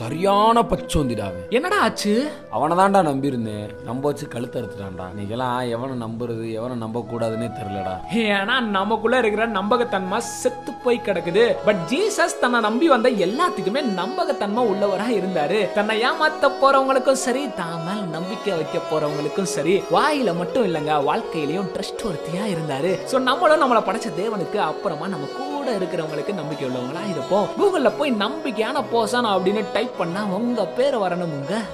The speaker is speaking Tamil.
சரியான பச்சோந்திடா அவன் என்னடா ஆச்சு? அவனை தான்டா நம்பியிருந்தேன். நம்ப வச்சு கழுத்து அறுத்துட்டான்டா. இன்னைக்கெல்லாம் எவனை நம்புறது எவனை நம்ப கூடாதுன்னே தெரிலடா ஏன்னா நமக்குள்ள இருக்கிற நம்பகத்தன்மை செத்து போய் கிடக்குது. பட் ஜீசஸ் தன்னை நம்பி வந்த எல்லாத்துக்குமே நம்பகத்தன்மை உள்ளவரா இருந்தாரு. தன்னை ஏமாத்த போறவங்களுக்கும் சரி தான் மேல நம்பிக்கை வைக்க போறவங்களுக்கும் சரி வாயில மட்டும் இல்லைங்க வாழ்க்கையிலயும் ட்ரஸ்ட் ஒருத்தியா இருந்தாரு. சோ நம்மளும் நம்மளை படைச்ச தேவனுக்கு அப்புறமா நம்ம கூட இருக்கிறவங்களுக்கு நம்பிக்கை உள்ளவங்களா இருப்போம். கூகுளில் போய் நம்பிக்கையான போசன் அப்படின்னு டைப் பண்ணால் உங்க பேர் வரணுமுங்க.